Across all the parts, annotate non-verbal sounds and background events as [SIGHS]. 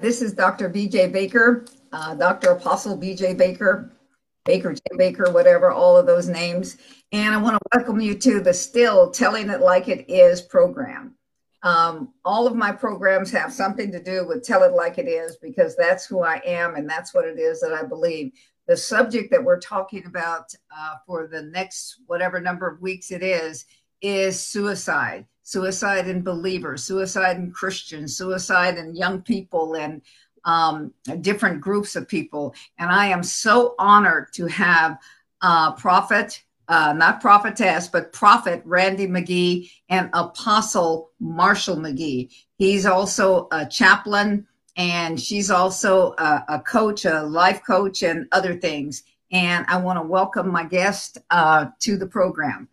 This is Dr. BJ Baker, uh, Dr. Apostle BJ Baker, Baker J. Baker, whatever, all of those names. And I want to welcome you to the Still Telling It Like It Is program. Um, all of my programs have something to do with Tell It Like It Is because that's who I am and that's what it is that I believe. The subject that we're talking about uh, for the next whatever number of weeks it is is suicide suicide in believers, suicide in Christians, suicide in young people, and um, different groups of people. And I am so honored to have uh, Prophet, uh, not Prophetess, but Prophet Randy McGee and Apostle Marshall McGee. He's also a chaplain and she's also a, a coach, a life coach, and other things. And I want to welcome my guest uh, to the program.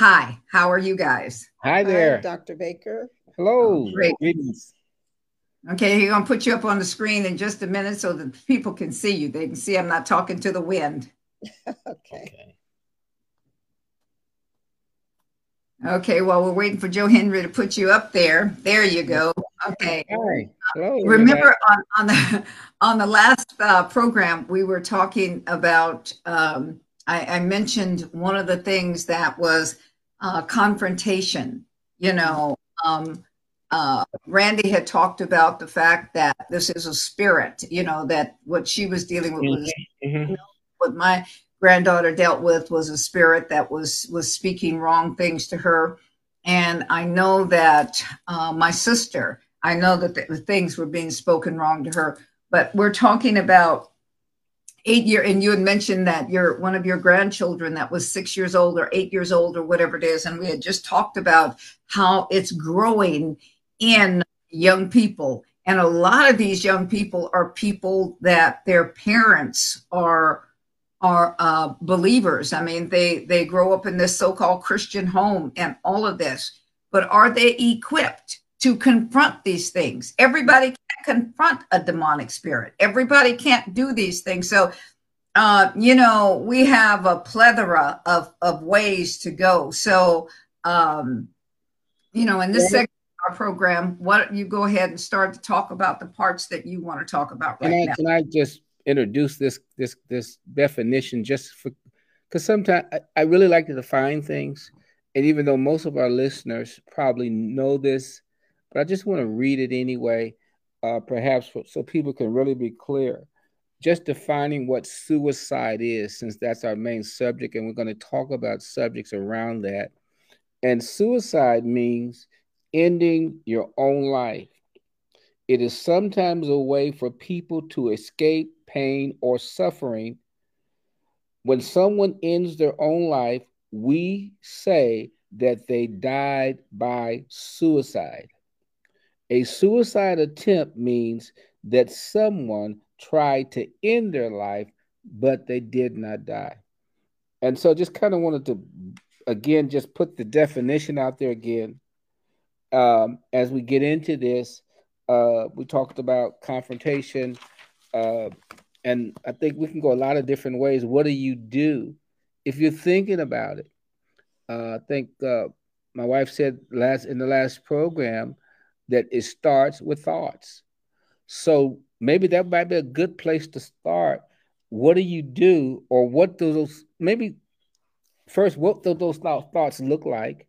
Hi, how are you guys? Hi there, Hi, Dr. Baker. Hello. Great. Greetings. Okay, he's gonna put you up on the screen in just a minute so that people can see you. They can see I'm not talking to the wind. [LAUGHS] okay. Okay, Okay, well, we're waiting for Joe Henry to put you up there. There you go. Okay. Hi. Hello, Remember on, on the [LAUGHS] on the last uh, program we were talking about. Um, I, I mentioned one of the things that was uh, confrontation. You know, um, uh, Randy had talked about the fact that this is a spirit. You know that what she was dealing with was mm-hmm. you know, what my granddaughter dealt with was a spirit that was was speaking wrong things to her. And I know that uh, my sister, I know that the things were being spoken wrong to her. But we're talking about eight year and you had mentioned that your one of your grandchildren that was six years old or eight years old or whatever it is and we had just talked about how it's growing in young people. And a lot of these young people are people that their parents are are uh, believers. I mean they they grow up in this so-called christian home and all of this but are they equipped to confront these things. Everybody can't confront a demonic spirit. Everybody can't do these things. So, uh, you know, we have a plethora of, of ways to go. So, um, you know, in this yeah. section of our program, what you go ahead and start to talk about the parts that you want to talk about right can I, now. Can I just introduce this this this definition just for because sometimes I, I really like to define things. And even though most of our listeners probably know this, but I just want to read it anyway, uh, perhaps for, so people can really be clear. Just defining what suicide is, since that's our main subject, and we're going to talk about subjects around that. And suicide means ending your own life. It is sometimes a way for people to escape pain or suffering. When someone ends their own life, we say that they died by suicide. A suicide attempt means that someone tried to end their life, but they did not die. And so just kind of wanted to, again, just put the definition out there again. Um, as we get into this, uh, we talked about confrontation. Uh, and I think we can go a lot of different ways. What do you do if you're thinking about it? Uh, I think uh, my wife said last in the last program that it starts with thoughts. So maybe that might be a good place to start. What do you do, or what do those maybe first what do those thoughts look like,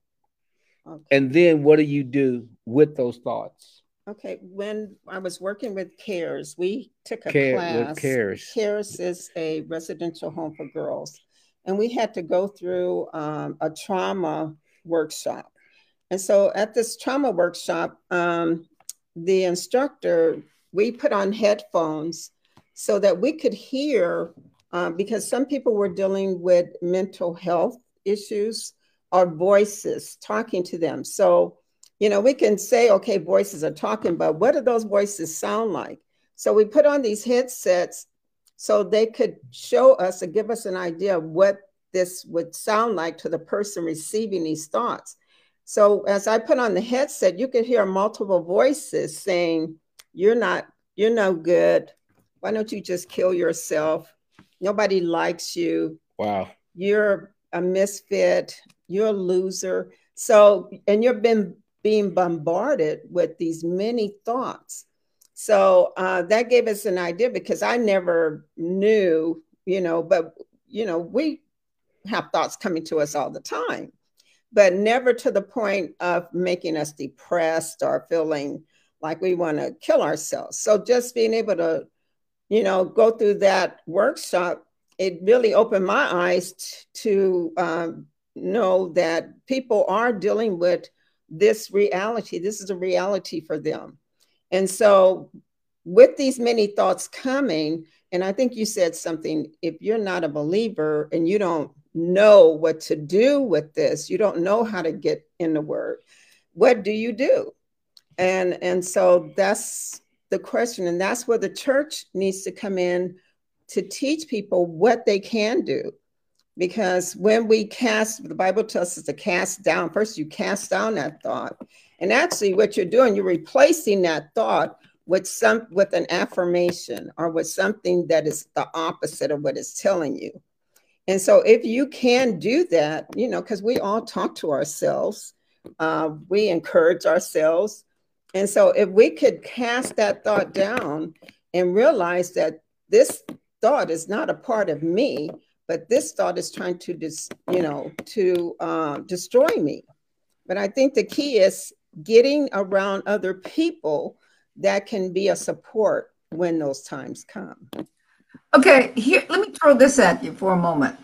okay. and then what do you do with those thoughts? Okay, when I was working with CARES, we took a Care, class. CARES. CARES is a residential home for girls, and we had to go through um, a trauma workshop. And so at this trauma workshop, um, the instructor, we put on headphones so that we could hear, uh, because some people were dealing with mental health issues or voices talking to them. So, you know, we can say, okay, voices are talking, but what do those voices sound like? So we put on these headsets so they could show us and give us an idea of what this would sound like to the person receiving these thoughts. So as I put on the headset, you could hear multiple voices saying, You're not, you're no good. Why don't you just kill yourself? Nobody likes you. Wow. You're a misfit. You're a loser. So, and you've been being bombarded with these many thoughts. So uh, that gave us an idea because I never knew, you know, but, you know, we have thoughts coming to us all the time, but never to the point of making us depressed or feeling like we want to kill ourselves. So just being able to, you know, go through that workshop, it really opened my eyes t- to um, know that people are dealing with this reality. This is a reality for them. And so, with these many thoughts coming, and I think you said something if you're not a believer and you don't know what to do with this, you don't know how to get in the word, what do you do? And, and so that's the question. And that's where the church needs to come in to teach people what they can do. Because when we cast the bible tells us to cast down first you cast down that thought. And actually what you're doing you're replacing that thought with some with an affirmation or with something that is the opposite of what it's telling you and so if you can do that you know because we all talk to ourselves uh, we encourage ourselves. And so if we could cast that thought down and realize that this thought is not a part of me but this thought is trying to dis, you know to uh, destroy me. But i think the key is getting around other people that can be a support when those times come okay here let me throw this at you for a moment.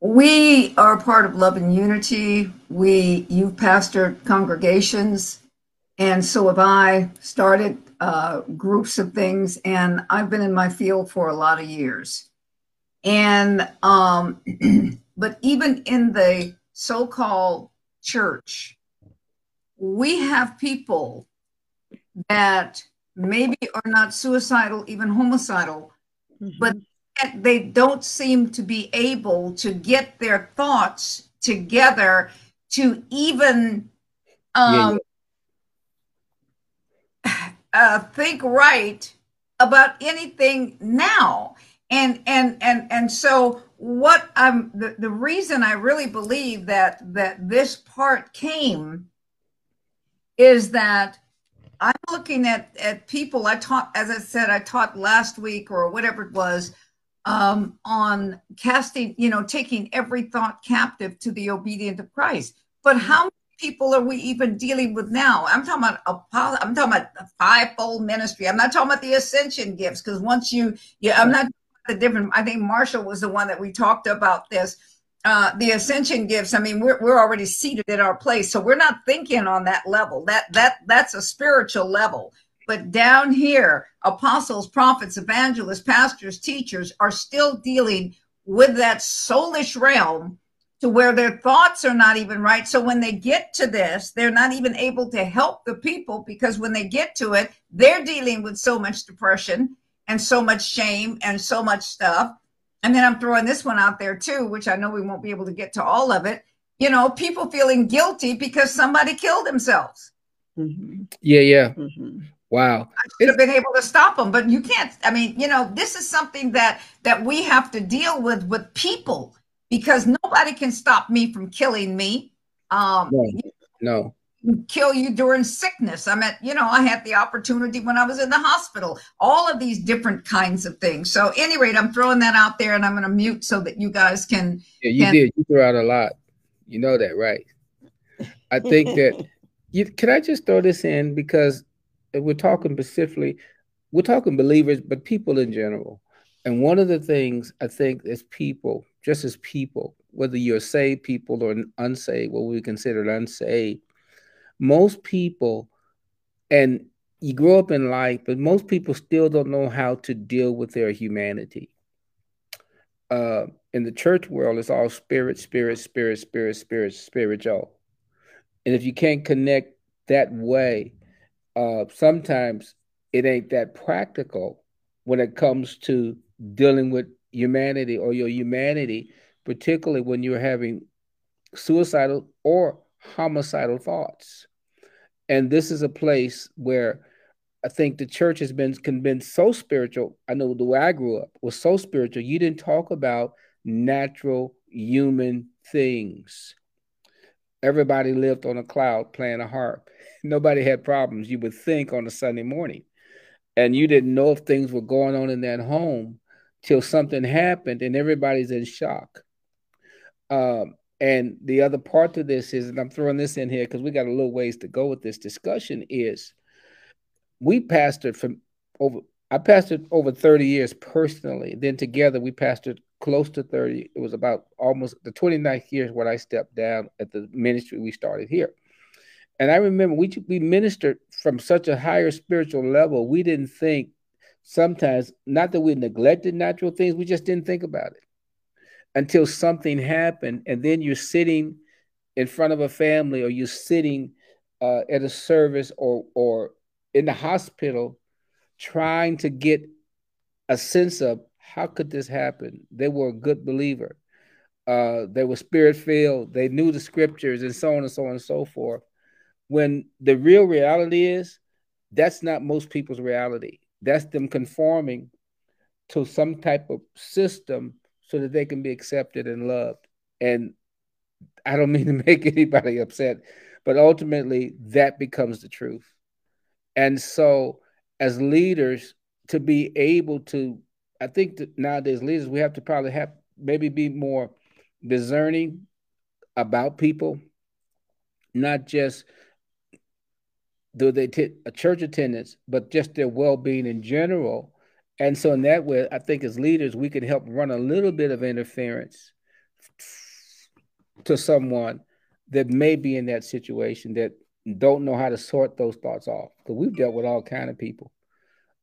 We are part of love and unity. We you've pastored congregations and so have i started uh, groups of things and i've been in my field for a lot of years. And um, [CLEARS THROAT] but even in the so-called church, we have people that maybe are not suicidal, even homicidal, mm-hmm. but they don't seem to be able to get their thoughts together to even um, yeah. [SIGHS] uh, think right about anything now and and and and so what i'm the, the reason i really believe that that this part came is that i'm looking at at people i taught as i said i taught last week or whatever it was um on casting you know taking every thought captive to the obedient of christ but how many people are we even dealing with now? I'm talking about a, I'm talking about the fivefold ministry. I'm not talking about the ascension gifts because once you, yeah, I'm not the different. I think Marshall was the one that we talked about this. Uh, the ascension gifts. I mean, we're we're already seated in our place, so we're not thinking on that level. That that that's a spiritual level. But down here, apostles, prophets, evangelists, pastors, teachers are still dealing with that soulish realm to where their thoughts are not even right. So when they get to this, they're not even able to help the people because when they get to it, they're dealing with so much depression and so much shame and so much stuff. And then I'm throwing this one out there too, which I know we won't be able to get to all of it. You know, people feeling guilty because somebody killed themselves. Mm-hmm. Yeah, yeah. Mm-hmm. Wow. I should have been able to stop them, but you can't. I mean, you know, this is something that that we have to deal with with people because nobody can stop me from killing me. Um, no, no kill you during sickness. I mean, you know, I had the opportunity when I was in the hospital, all of these different kinds of things. So, any rate, I'm throwing that out there and I'm going to mute so that you guys can. Yeah, you can... did. You threw out a lot. You know that, right? I think that [LAUGHS] you can I just throw this in because we're talking specifically, we're talking believers, but people in general. And one of the things I think as people, just as people, whether you're saved people or unsaved, what we consider unsaved, most people, and you grow up in life, but most people still don't know how to deal with their humanity. Uh, in the church world, it's all spirit, spirit, spirit, spirit, spirit, spiritual. And if you can't connect that way, uh, sometimes it ain't that practical when it comes to dealing with humanity or your humanity, particularly when you're having suicidal or homicidal thoughts. And this is a place where I think the church has been been so spiritual. I know the way I grew up was so spiritual. You didn't talk about natural human things. everybody lived on a cloud playing a harp. [LAUGHS] Nobody had problems. You would think on a Sunday morning, and you didn't know if things were going on in that home till something happened, and everybody's in shock. Um, and the other part to this is, and I'm throwing this in here because we got a little ways to go with this discussion, is we pastored from over I pastored over 30 years personally. Then together we pastored close to 30. It was about almost the 29th year when I stepped down at the ministry we started here. And I remember we we ministered from such a higher spiritual level. We didn't think sometimes, not that we neglected natural things, we just didn't think about it until something happened. And then you're sitting in front of a family or you're sitting uh, at a service or or in the hospital trying to get a sense of how could this happen? They were a good believer. Uh, they were spirit filled. They knew the scriptures and so on and so on and so forth. When the real reality is, that's not most people's reality. That's them conforming to some type of system so that they can be accepted and loved. And I don't [LAUGHS] mean to make anybody upset, but ultimately that becomes the truth. And so, as leaders, to be able to, I think that nowadays leaders, we have to probably have maybe be more discerning about people, not just do they a church attendance, but just their well being in general. And so, in that way, I think as leaders, we can help run a little bit of interference to someone that may be in that situation that don't know how to sort those thoughts off because we've dealt with all kind of people.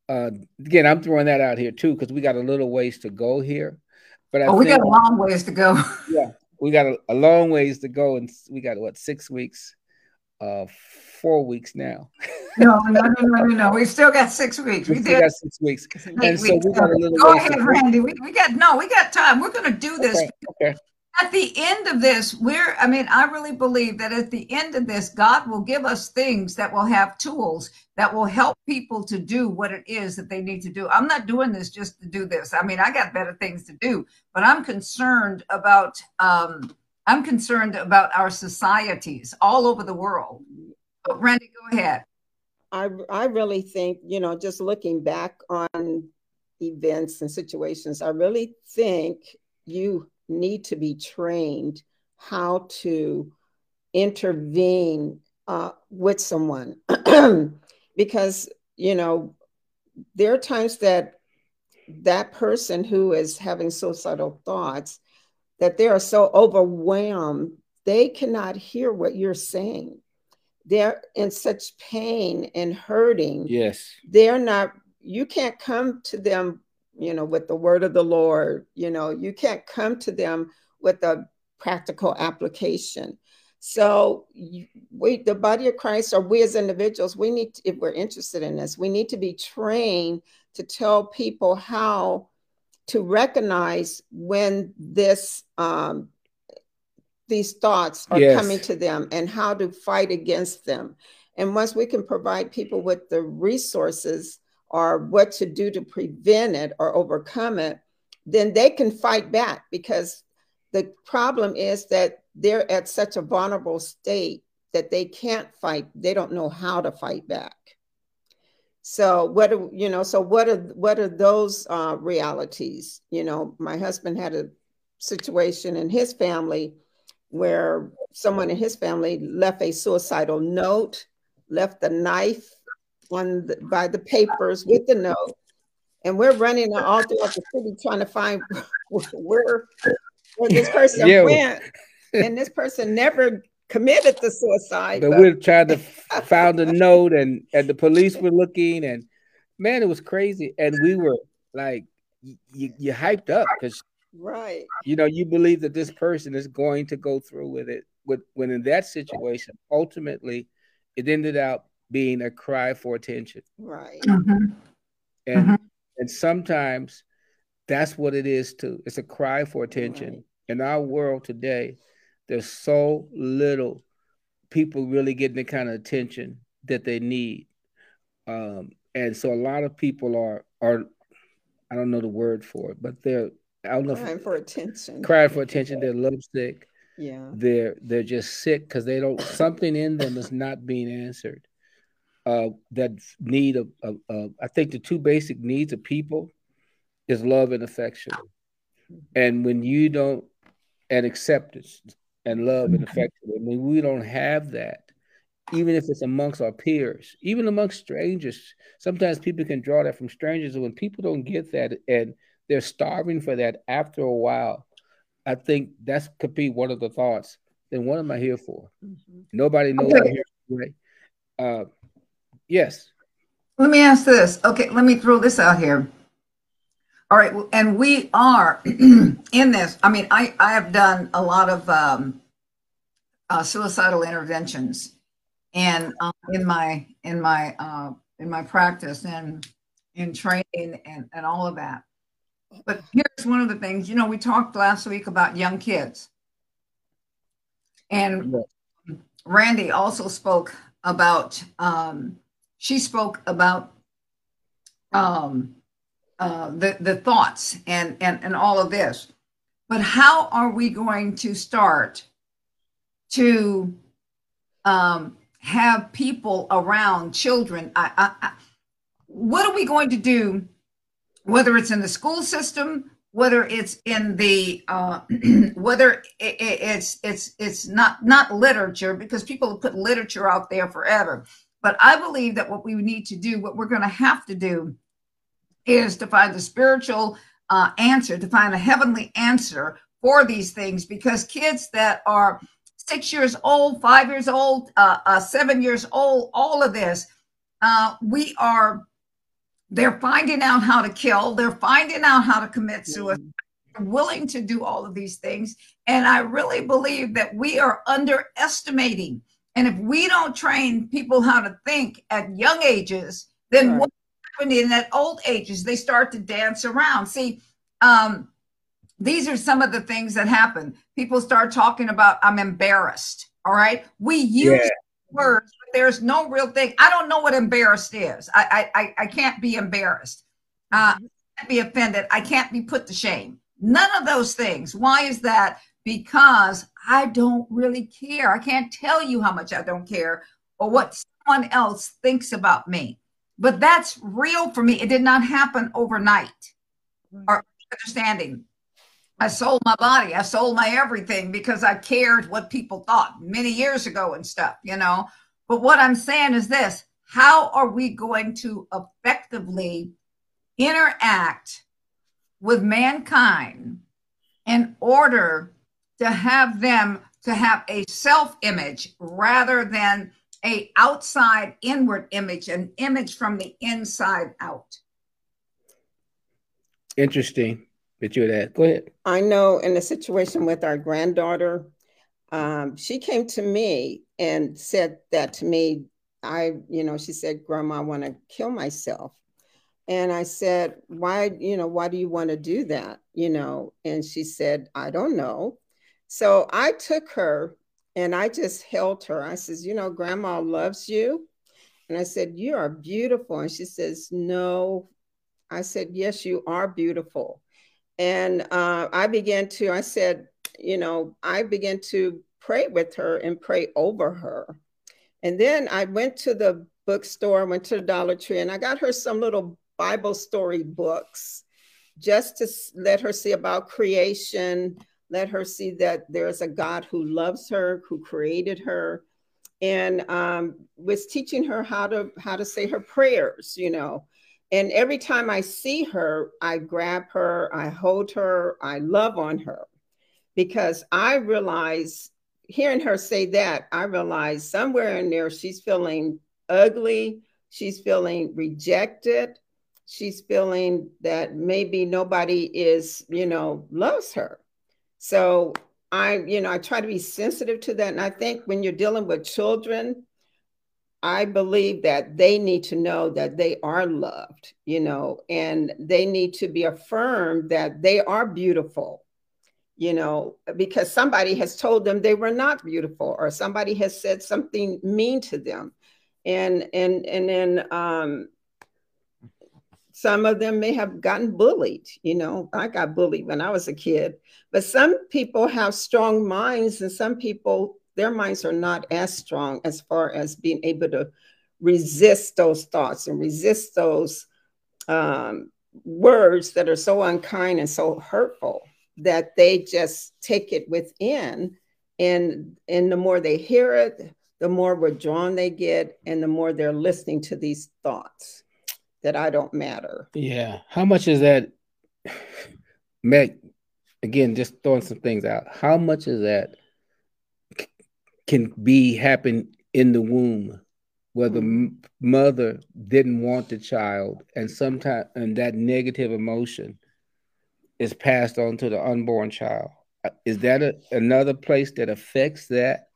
Uh, again, I'm throwing that out here too because we got a little ways to go here. But I oh, we got a long ways to go. [LAUGHS] yeah, we got a, a, long ways to go, and we got what six weeks, uh, four weeks now. no, no, no, no, no, no. We still got six weeks. We, we still got six weeks, and weeks. so we got a little. Go ahead, Randy. We, we got no, we got time. We're going to do this. Okay. okay at the end of this, we're, I mean, I really believe that at the end of this, God will give us things that will have tools that will help people to do what it is that they need to do. I'm not doing this just to do this. I mean, I got better things to do, but I'm concerned about, um, I'm concerned about our societies all over the world. But Randy, go ahead. I, I really think, you know, just looking back on events and situations, I really think you need to be trained how to intervene uh, with someone [CLEARS THROAT] because you know there are times that that person who is having suicidal thoughts that they are so overwhelmed they cannot hear what you're saying they're in such pain and hurting yes they're not you can't come to them you know, with the word of the Lord. You know, you can't come to them with a practical application. So we, the body of Christ, or we as individuals, we need, to, if we're interested in this, we need to be trained to tell people how to recognize when this um, these thoughts are yes. coming to them and how to fight against them. And once we can provide people with the resources or what to do to prevent it or overcome it, then they can fight back because the problem is that they're at such a vulnerable state that they can't fight. They don't know how to fight back. So what are, you know? So what are what are those uh, realities? You know, my husband had a situation in his family where someone in his family left a suicidal note, left the knife on the, by the papers with the note, and we're running all throughout the city trying to find [LAUGHS] where where this person yeah. went, and this person never committed the suicide. But, but we're trying to [LAUGHS] found a note, and and the police were looking, and man, it was crazy, and we were like, you you hyped up because right, you know, you believe that this person is going to go through with it. With when in that situation, ultimately, it ended up being a cry for attention. Right. Mm-hmm. And mm-hmm. and sometimes that's what it is too. It's a cry for attention. Right. In our world today, there's so little people really getting the kind of attention that they need. Um, and so a lot of people are are I don't know the word for it, but they're I don't know crying if, for attention. Crying for attention. They're lovesick. Yeah. They're they're just sick because they don't something in them is not being answered. Uh, that need of, of, of I think the two basic needs of people is love and affection. And when you don't and acceptance and love and affection, when we don't have that, even if it's amongst our peers, even amongst strangers. Sometimes people can draw that from strangers. And when people don't get that and they're starving for that after a while, I think that could be one of the thoughts. Then what am I here for? Mm-hmm. Nobody knows okay. I'm here anyway. Uh, yes. Let me ask this. Okay, let me throw this out here. All right, and we are [CLEARS THROAT] in this. I mean, I I have done a lot of um, uh, suicidal interventions and um, in my in my uh, in my practice and in training and, and all of that. But here's one of the things, you know, we talked last week about young kids. And Randy also spoke about, um, she spoke about um, uh, the, the thoughts and, and, and all of this. But how are we going to start to um, have people around children. I, I, I, what are we going to do, whether it's in the school system, whether it's in the uh, [CLEARS THROAT] whether it, it's it's it's not not literature because people have put literature out there forever. But I believe that what we need to do, what we're going to have to do, is to find the spiritual uh, answer, to find a heavenly answer for these things, because kids that are six years old, five years old, uh, uh, seven years old, all of this, uh, we are, they're finding out how to kill, they're finding out how to commit suicide, mm-hmm. willing to do all of these things. And I really believe that we are underestimating. And if we don't train people how to think at young ages, then right. what's happening that old ages? They start to dance around. See, um, these are some of the things that happen. People start talking about, I'm embarrassed. All right. We use yeah. words, but there's no real thing. I don't know what embarrassed is. I I, I can't be embarrassed. Uh, I can't be offended. I can't be put to shame. None of those things. Why is that? Because I don't really care. I can't tell you how much I don't care or what someone else thinks about me. But that's real for me. It did not happen overnight. Mm. Or understanding I sold my body. I sold my everything because I cared what people thought many years ago and stuff, you know. But what I'm saying is this how are we going to effectively interact with mankind in order to have them to have a self image rather than a outside inward image an image from the inside out interesting that you had Go ahead. I know in the situation with our granddaughter, um, she came to me and said that to me. I, you know, she said, Grandma, I want to kill myself. And I said, Why, you know, why do you want to do that? You know, and she said, I don't know. So I took her and I just held her. I says, You know, Grandma loves you. And I said, You are beautiful. And she says, No. I said, Yes, you are beautiful. And uh, I began to, I said, you know, I began to pray with her and pray over her. And then I went to the bookstore, went to the Dollar Tree, and I got her some little Bible story books just to let her see about creation, let her see that there's a God who loves her, who created her, and um, was teaching her how to how to say her prayers, you know, and every time I see her, I grab her, I hold her, I love on her. Because I realize, hearing her say that, I realize somewhere in there she's feeling ugly, she's feeling rejected, she's feeling that maybe nobody is, you know, loves her. So I, you know, I try to be sensitive to that. And I think when you're dealing with children, I believe that they need to know that they are loved, you know, and they need to be affirmed that they are beautiful, you know, because somebody has told them they were not beautiful or somebody has said something mean to them. And and and then um some of them may have gotten bullied. You know, I got bullied when I was a kid, but some people have strong minds, and some people, their minds are not as strong as far as being able to resist those thoughts and resist those um, words that are so unkind and so hurtful that they just take it within and and the more they hear it the more withdrawn they get and the more they're listening to these thoughts that i don't matter. Yeah. How much is that Meg, again just throwing some things out. How much is that can be happen in the womb where the mother didn't want the child and sometimes and that negative emotion is passed on to the unborn child? Uh, is that a, another place that affects that?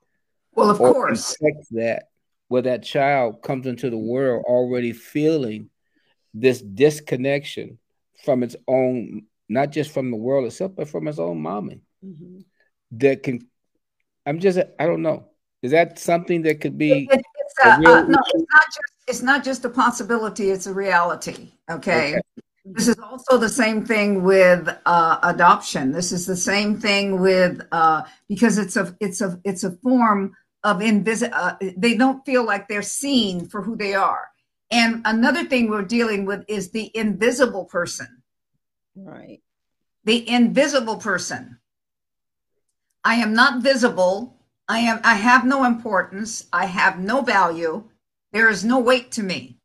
Well of course. affects that? Where that child comes into the world already feeling this disconnection from its own not just from the world itself but from its own mommy mm-hmm. that can i'm just i don't know is that something that could be it, it's a, uh, no it's not just it's not just a possibility it's a reality okay, okay. This is also the same thing with uh, adoption. This is the same thing with uh, because it's a it's a it's a form of invisible. Uh, they don't feel like they're seen for who they are. And another thing we're dealing with is the invisible person. Right. The invisible person. I am not visible. I am. I have no importance. I have no value. There is no weight to me.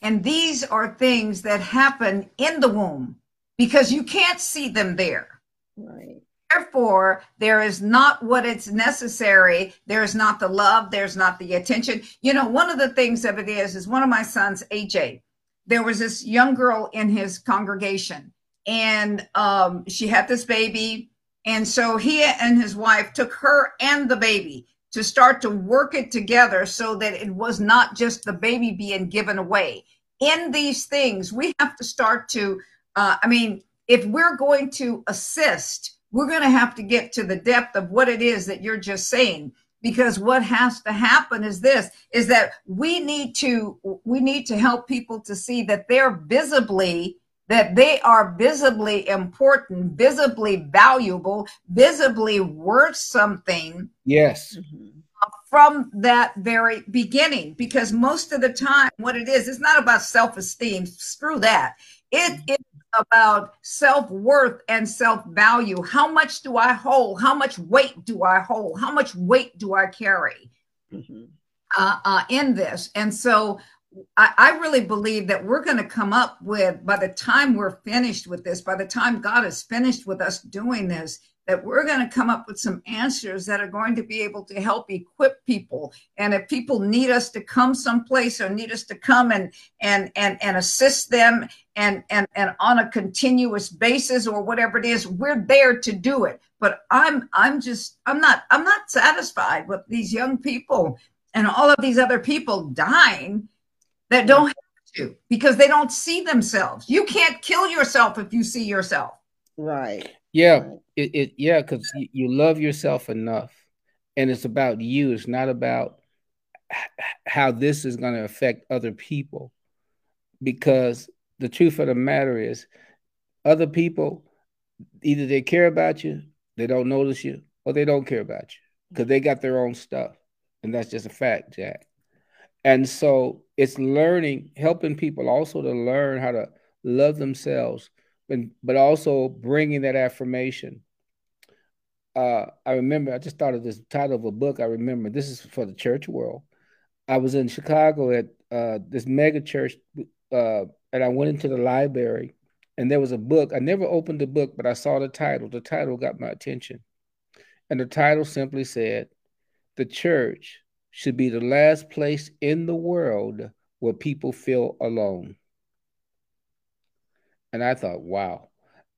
And these are things that happen in the womb because you can't see them there. Right. Therefore, there is not what it's necessary. There's not the love. There's not the attention. You know, one of the things of it is, is one of my sons, AJ, there was this young girl in his congregation and um, she had this baby. And so he and his wife took her and the baby to start to work it together so that it was not just the baby being given away. In these things, we have to start to, uh, I mean, if we're going to assist, we're going to have to get to the depth of what it is that you're just saying because what has to happen is this is that we need to we need to help people to see that they're visibly that they are visibly important, visibly valuable, visibly worth something. Yes. From that very beginning, because most of the time, what it is, it's not about self esteem. Screw that. It is about self worth and self value. How much do I hold? How much weight do I hold? How much weight do I carry mm-hmm. uh, uh, in this? And so I, I really believe that we're going to come up with, by the time we're finished with this, by the time God is finished with us doing this, that we're going to come up with some answers that are going to be able to help equip people and if people need us to come someplace or need us to come and and and, and assist them and, and and on a continuous basis or whatever it is we're there to do it but i'm i'm just i'm not i'm not satisfied with these young people and all of these other people dying that don't have to because they don't see themselves. You can't kill yourself if you see yourself. Right. Yeah. It, it yeah, because you love yourself enough. And it's about you. It's not about how this is going to affect other people. Because the truth of the matter is, other people either they care about you, they don't notice you, or they don't care about you because they got their own stuff. And that's just a fact, Jack. And so it's learning, helping people also to learn how to love themselves, but, but also bringing that affirmation. Uh, I remember, I just thought of this title of a book. I remember this is for the church world. I was in Chicago at uh, this mega church, uh, and I went into the library, and there was a book. I never opened the book, but I saw the title. The title got my attention. And the title simply said, The Church should be the last place in the world where people feel alone. And I thought, wow.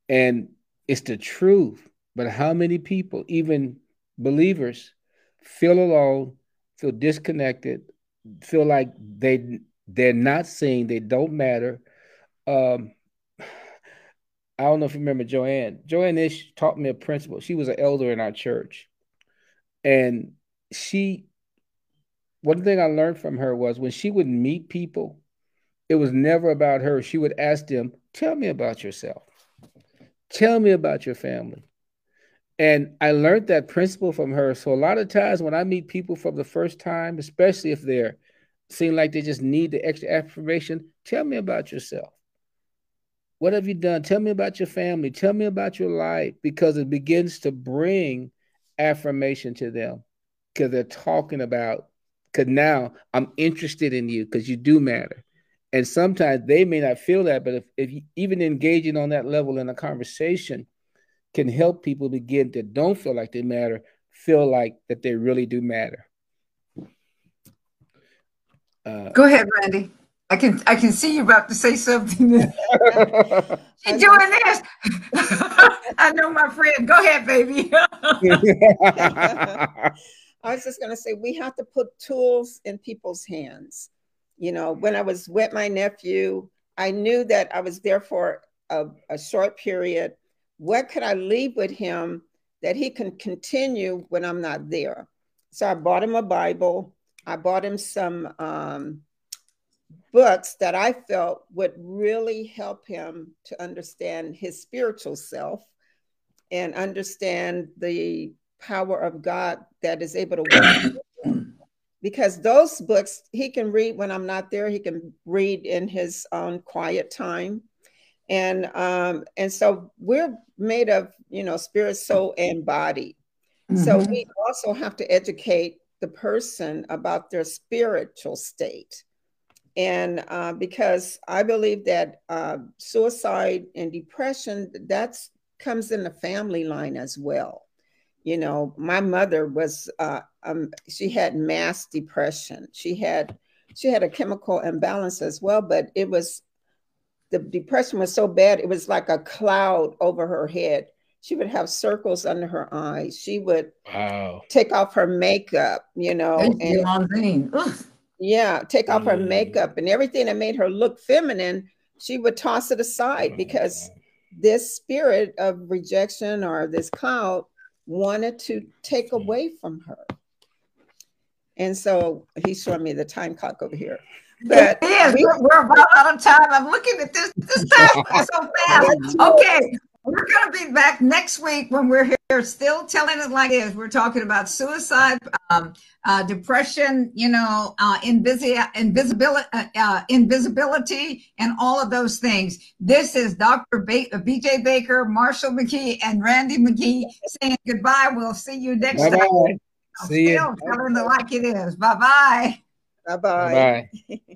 And it's the truth. But how many people, even believers, feel alone, feel disconnected, feel like they they're not seen, they don't matter. Um, [SIGHS] I don't know if you remember Joanne. Joanne Ish taught me a principle. She was an elder in our church. And she one thing I learned from her was when she would meet people it was never about her. She would ask them, Tell me about yourself. Tell me about your family. And I learned that principle from her. So a lot of times when I meet people for the first time, especially if they're seem like they just need the extra affirmation, tell me about yourself. What have you done? Tell me about your family. Tell me about your life because it begins to bring affirmation to them because they're talking about because now I'm interested in you because you do matter. And sometimes they may not feel that, but if, if you, even engaging on that level in a conversation can help people begin to don't feel like they matter feel like that they really do matter. Uh, Go ahead, Randy. I can I can see you about to say something. [LAUGHS] She's doing this. [LAUGHS] I know my friend. Go ahead, baby. [LAUGHS] I was just gonna say we have to put tools in people's hands. You know, when I was with my nephew, I knew that I was there for a, a short period. What could I leave with him that he can continue when I'm not there? So I bought him a Bible. I bought him some um, books that I felt would really help him to understand his spiritual self and understand the power of God that is able to work. [CLEARS THROAT] because those books he can read when I'm not there, he can read in his own quiet time. And um, and so we're made of you know spirit, soul, and body. Mm-hmm. So we also have to educate the person about their spiritual state and uh, because I believe that uh, suicide and depression that's comes in the family line as well. You know, my mother was uh, um, she had mass depression. She had she had a chemical imbalance as well, but it was the depression was so bad it was like a cloud over her head. She would have circles under her eyes. She would wow. take off her makeup, you know. Thank and, yeah, take off her makeup and everything that made her look feminine, she would toss it aside because this spirit of rejection or this cloud wanted to take away from her. And so he's showing me the time clock over here. But it is. We, we're about out of time. I'm looking at this. This time so [LAUGHS] fast. Okay, we're going to be back next week when we're here still telling it like it is. We're talking about suicide, um, uh, depression, you know, uh, invisi- invisibility, uh, uh invisibility, and all of those things. This is Dr. B- BJ Baker, Marshall McGee, and Randy McGee saying goodbye. We'll see you next Bye-bye. time. See still you. telling it like it is. Bye-bye. Bye-bye. Bye-bye.